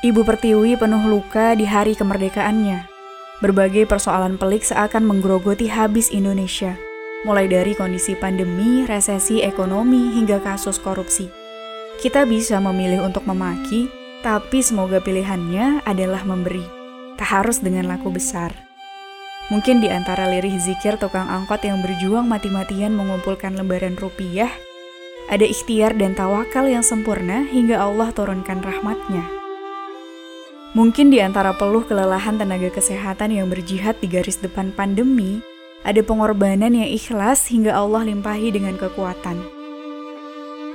Ibu Pertiwi penuh luka di hari kemerdekaannya. Berbagai persoalan pelik seakan menggerogoti habis Indonesia, mulai dari kondisi pandemi, resesi ekonomi, hingga kasus korupsi. Kita bisa memilih untuk memaki, tapi semoga pilihannya adalah memberi. Tak harus dengan laku besar. Mungkin di antara lirih zikir tukang angkot yang berjuang mati-matian mengumpulkan lembaran rupiah, ada ikhtiar dan tawakal yang sempurna hingga Allah turunkan rahmatnya. Mungkin di antara peluh kelelahan tenaga kesehatan yang berjihad di garis depan pandemi, ada pengorbanan yang ikhlas hingga Allah limpahi dengan kekuatan.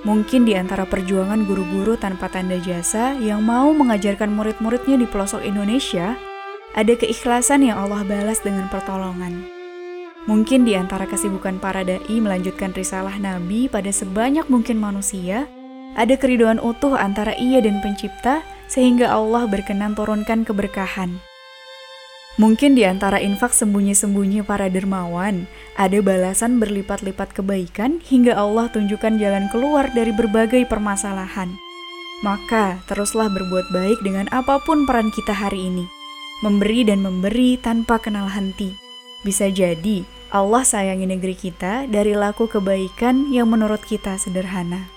Mungkin di antara perjuangan guru-guru tanpa tanda jasa yang mau mengajarkan murid-muridnya di pelosok Indonesia, ada keikhlasan yang Allah balas dengan pertolongan. Mungkin di antara kesibukan para dai melanjutkan risalah Nabi pada sebanyak mungkin manusia, ada keriduan utuh antara ia dan pencipta sehingga Allah berkenan turunkan keberkahan. Mungkin di antara infak sembunyi-sembunyi para dermawan, ada balasan berlipat-lipat kebaikan hingga Allah tunjukkan jalan keluar dari berbagai permasalahan. Maka, teruslah berbuat baik dengan apa pun peran kita hari ini. Memberi dan memberi tanpa kenal henti. Bisa jadi, Allah sayangi negeri kita dari laku kebaikan yang menurut kita sederhana.